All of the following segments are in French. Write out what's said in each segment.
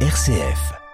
RCF.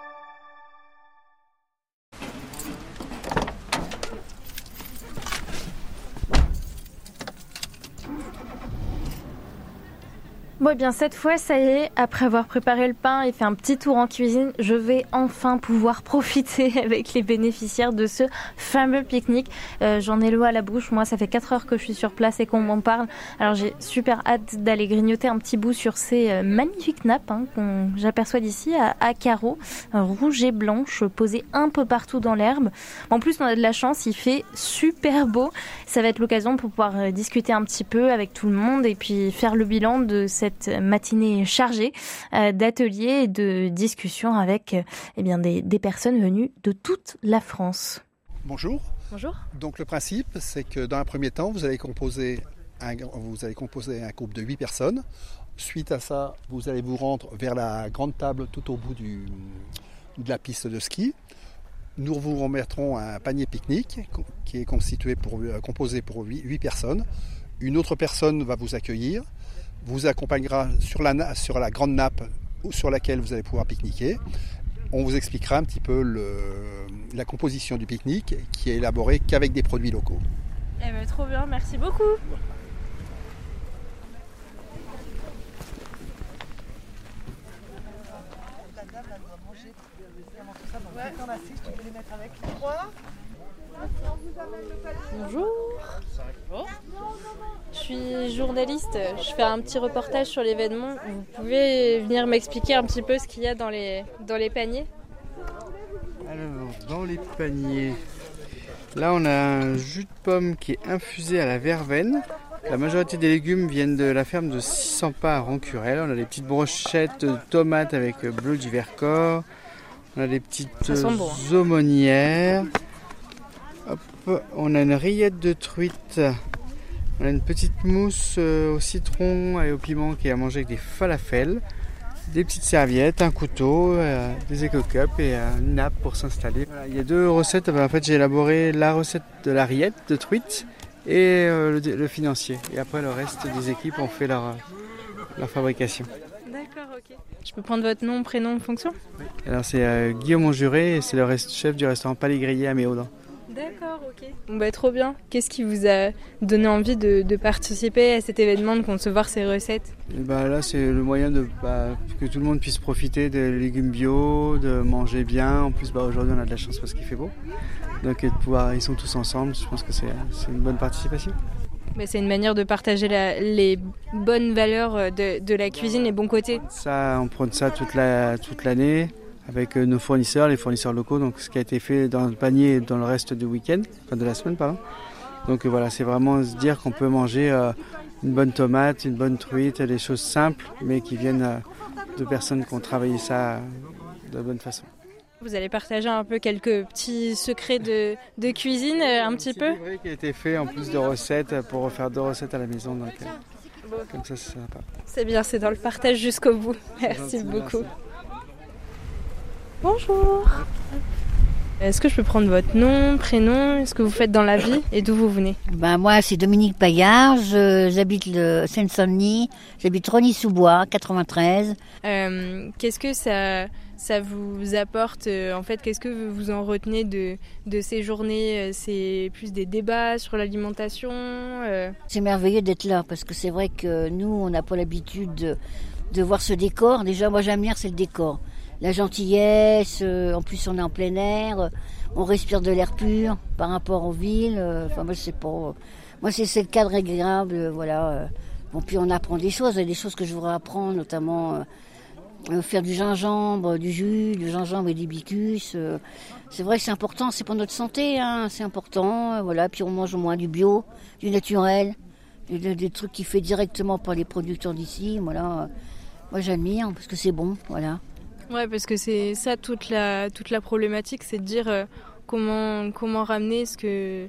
Bon, eh bien, cette fois, ça y est, après avoir préparé le pain et fait un petit tour en cuisine, je vais enfin pouvoir profiter avec les bénéficiaires de ce fameux pique-nique. Euh, J'en ai l'eau à la bouche. Moi, ça fait 4 heures que je suis sur place et qu'on m'en parle. Alors, j'ai super hâte d'aller grignoter un petit bout sur ces euh, magnifiques nappes hein, qu'on j'aperçois d'ici à, à carreaux, rouges et blanches, posées un peu partout dans l'herbe. En plus, on a de la chance, il fait super beau. Ça va être l'occasion pour pouvoir euh, discuter un petit peu avec tout le monde et puis faire le bilan de cette matinée chargée euh, d'ateliers et de discussions avec euh, eh bien, des, des personnes venues de toute la France. Bonjour. Bonjour. Donc le principe, c'est que dans un premier temps, vous allez composer un, vous allez composer un groupe de 8 personnes. Suite à ça, vous allez vous rendre vers la grande table tout au bout du, de la piste de ski. Nous vous remettrons un panier pique-nique qui est constitué pour, composé pour 8, 8 personnes. Une autre personne va vous accueillir vous accompagnera sur la, sur la grande nappe sur laquelle vous allez pouvoir pique-niquer. On vous expliquera un petit peu le, la composition du pique-nique qui est élaborée qu'avec des produits locaux. Eh ben, trop bien, merci beaucoup. Bonjour. Je suis journaliste, je fais un petit reportage sur l'événement. Vous pouvez venir m'expliquer un petit peu ce qu'il y a dans les, dans les paniers? Alors, dans les paniers, là on a un jus de pomme qui est infusé à la verveine. La majorité des légumes viennent de la ferme de 600 pas à Rancurel. On a des petites brochettes de tomates avec bleu du Vercors. On a des petites bon. Hop, on a une rillette de truite. On a une petite mousse euh, au citron et au piment qui est à manger avec des falafels. Des petites serviettes, un couteau, euh, des éco-cups et euh, une nappe pour s'installer. Voilà, il y a deux recettes. En fait, j'ai élaboré la recette de la rillette de truite et le, le, financier. Et après, le reste des équipes ont fait leur, leur fabrication. D'accord, ok. Je peux prendre votre nom, prénom, fonction? Alors, c'est euh, Guillaume Monjuré et c'est le chef du restaurant Palais Grillé à Méaudin. D'accord, ok. Bon, bah, trop bien. Qu'est-ce qui vous a donné envie de, de, participer à cet événement, de concevoir ces recettes? Et bah, Là, c'est le moyen de, bah, que tout le monde puisse profiter des légumes bio, de manger bien. En plus, bah, aujourd'hui, on a de la chance parce qu'il fait beau. Donc, et de pouvoir, ils sont tous ensemble, je pense que c'est une bonne participation. Mais c'est une manière de partager la, les bonnes valeurs de, de, la cuisine, les bons côtés. Ça, on prône ça toute l'année. Toute avec nos fournisseurs, les fournisseurs locaux, donc ce qui a été fait dans le panier et dans le reste du week-end, enfin de la semaine pardon. Donc voilà, c'est vraiment se dire qu'on peut manger euh, une bonne tomate, une bonne truite, des choses simples, mais qui viennent euh, de personnes qui ont travaillé ça de la bonne façon. Vous allez partager un peu quelques petits secrets de, de cuisine, euh, un petit peu Oui, qui a été fait en plus de recettes pour refaire deux recettes à la maison. Donc, euh, comme ça, c'est sympa. C'est bien, c'est dans le partage jusqu'au bout. Merci beaucoup. Merci. Bonjour. Est-ce que je peux prendre votre nom, prénom, ce que vous faites dans la vie et d'où vous venez? Ben Moi, c'est Dominique Paillard, j'habite le Seine-Saint-Denis, j'habite Rony-sous-Bois, 93. Euh, Qu'est-ce que ça, ça vous apporte euh, En fait, qu'est-ce que vous en retenez de, de ces journées C'est plus des débats sur l'alimentation euh... C'est merveilleux d'être là parce que c'est vrai que nous, on n'a pas l'habitude de, de voir ce décor. Déjà, moi, j'aime bien, c'est le décor la gentillesse, euh, en plus on est en plein air, euh, on respire de l'air pur par rapport aux villes. Euh, enfin moi sais pas. Moi c'est le cadre agréable, voilà. Bon puis on apprend des choses, il y a des choses que je voudrais apprendre, notamment faire du gingembre, du jus, du gingembre et des bicus. c'est vrai que c'est important, c'est pour notre santé, hein, c'est important. voilà, puis on mange au moins du bio, du naturel, des, des trucs qui fait directement par les producteurs d'ici. Voilà, moi j'admire parce que c'est bon, voilà. Ouais, parce que c'est ça toute la, toute la problématique, c'est de dire euh, comment, comment ramener ce que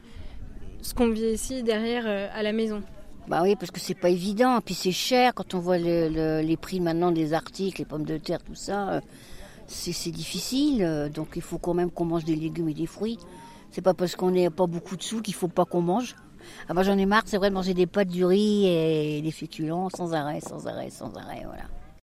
ce qu'on vit ici derrière euh, à la maison. Bah oui, parce que c'est pas évident, puis c'est cher quand on voit le, le, les prix maintenant des articles, les pommes de terre, tout ça. Euh, c'est difficile, donc il faut quand même qu'on mange des légumes et des fruits. C'est pas parce qu'on n'a pas beaucoup de sous qu'il faut pas qu'on mange. Ah bah j'en ai marre, c'est vrai de manger des pâtes, du riz et des féculents sans arrêt, sans arrêt, sans arrêt, voilà.